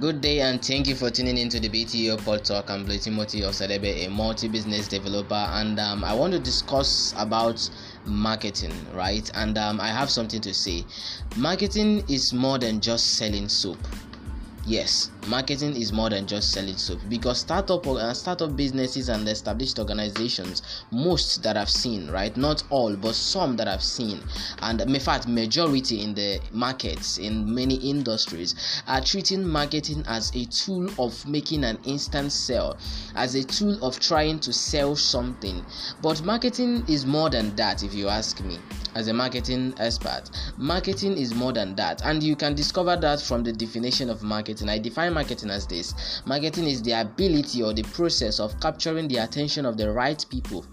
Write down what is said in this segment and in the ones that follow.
Good day and thank you for tuning into the BTO Pod Talk. I'm Blue Timothy of Sadebe, a multi-business developer, and um, I want to discuss about marketing, right? And um, I have something to say. Marketing is more than just selling soap yes marketing is more than just selling soap because startup uh, startup businesses and established organizations most that i've seen right not all but some that i've seen and in fact majority in the markets in many industries are treating marketing as a tool of making an instant sale as a tool of trying to sell something. But marketing is more than that if you ask me as a marketing expert. Marketing is more than that and you can discover that from the definition of marketing. I define marketing as this. Marketing is the ability or the process of capturing the attention of the right people.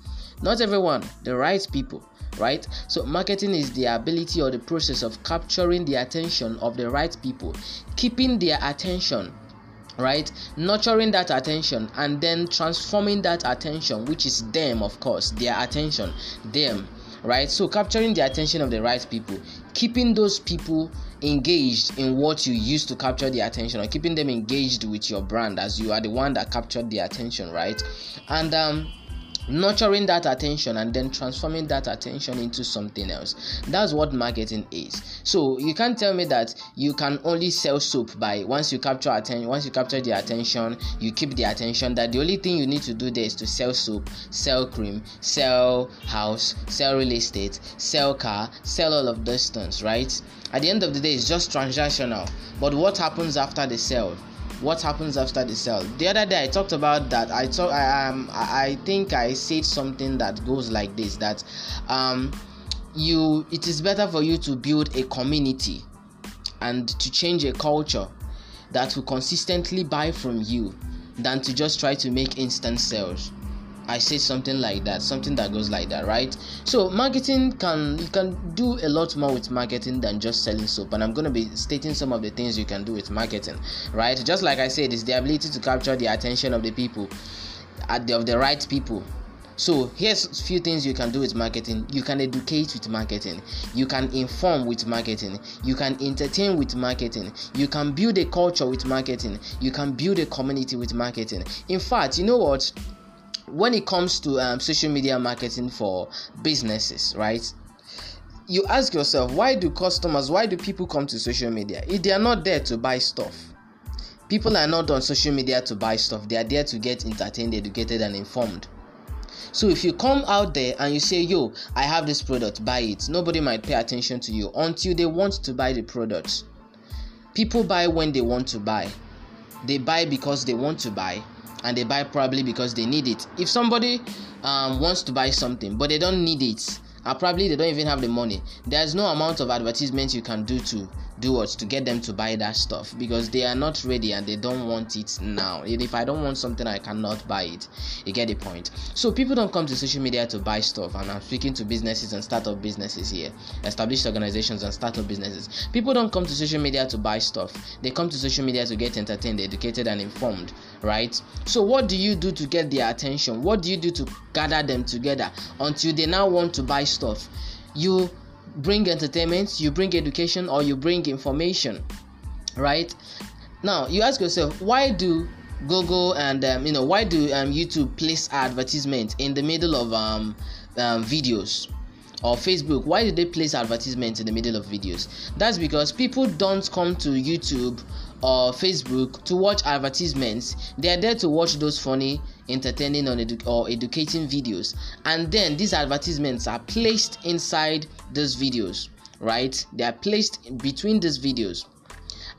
Not everyone, the right people right? So marketing is the ability or the process of capturing the attention of the right people. Keeping their attention right? Nurturing that attention and then transforming that attention which is them of course their attention them right? So capturing the attention of the right people keeping those people engaged in what you use to capture the attention or keeping them engaged with your brand as you are the one that captured the attention right? And um nurturing that attention and then transforming that attention into something else. That's what marketing is. So you can't tell me that you can only sell soap by once you capture attention once you capture the attention you keep the attention that the only thing you need to do there is to sell soap sell cream sell house sell real estate sell car sell all of those things right? At the end of the day it's just transactional. But what happens after the sale what happens after the sale. The other day i talked about that. I talk i um i think i said something that goes like this that um you it is better for you to build a community and to change a culture that will consistently buy from you than to just try to make instant sales I say something like that, something that goes like that, right? So marketing can you can do a lot more with marketing than just selling soap, and I'm gonna be stating some of the things you can do with marketing, right? Just like I said, it's the ability to capture the attention of the people, at the, of the right people. So here's a few things you can do with marketing. You can educate with marketing. You can inform with marketing. You can entertain with marketing. You can build a culture with marketing. You can build a community with marketing. In fact, you know what? When it comes to um, social media marketing for businesses, right? You ask yourself, why do customers, why do people come to social media? If they are not there to buy stuff, people are not on social media to buy stuff, they are there to get entertained, educated, and informed. So if you come out there and you say, Yo, I have this product, buy it, nobody might pay attention to you until they want to buy the product. People buy when they want to buy, they buy because they want to buy and they buy probably because they need it. If somebody um, wants to buy something but they don't need it, and probably they don't even have the money, there's no amount of advertisement you can do to do what to get them to buy that stuff because they are not ready and they don't want it now. And if I don't want something, I cannot buy it. You get the point. So people don't come to social media to buy stuff, and I'm speaking to businesses and startup businesses here, established organizations and startup businesses. People don't come to social media to buy stuff. They come to social media to get entertained, educated, and informed, right? So what do you do to get their attention? What do you do to gather them together until they now want to buy stuff? You bring entertainment, you bring education, or you bring information, right? Now you ask yourself, why do Google and um, you know why do um, YouTube place advertisement in the middle of um, um, videos? or Facebook, why do they place advertisements in the middle of videos? That's because people don't come to YouTube or Facebook to watch advertisements. They are there to watch those funny, entertaining, or, edu- or educating videos. And then these advertisements are placed inside those videos, right? They are placed between these videos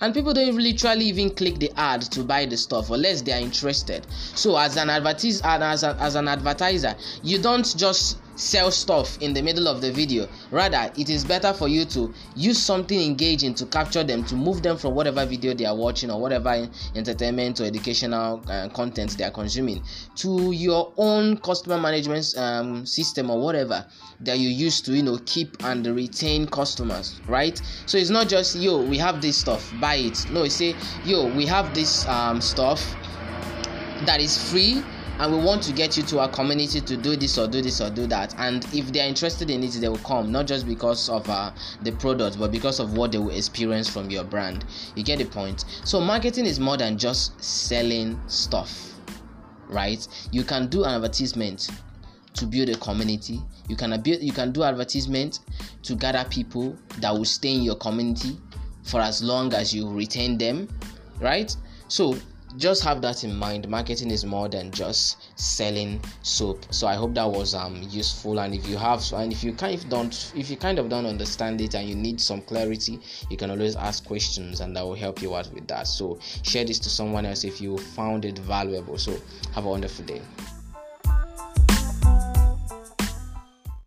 and people don't literally even click the ad to buy the stuff unless they are interested so as an advertise as, as an advertiser you don't just sell stuff in the middle of the video. Rather it is better for you to use something engaging to capture them to move them from whatever video they are watching or whatever entertainment or educational uh, content they are consuming to your own customer management um, system or whatever that you use to you know keep and retain customers right? So it's not just yo we have this stuff buy it. No you say yo we have this um, stuff that is free and we want to get you to our community to do this or do this or do that. And if they are interested in it they will come. Not just because of uh, the product but because of what they will experience from your brand. You get the point? So marketing is more than just selling stuff right? You can do an advertisement to build a community. You can build you can do advertisement to gather people that will stay in your community for as long as you retain them right? So just have that in mind. Marketing is more than just selling soap. So i hope that was um useful. And if you have and if you kind of don't if you kind of don't understand it and you need some clarity you can always ask questions and that will help you out with that. So share this to someone else if you found it valuable. So have a wonderful day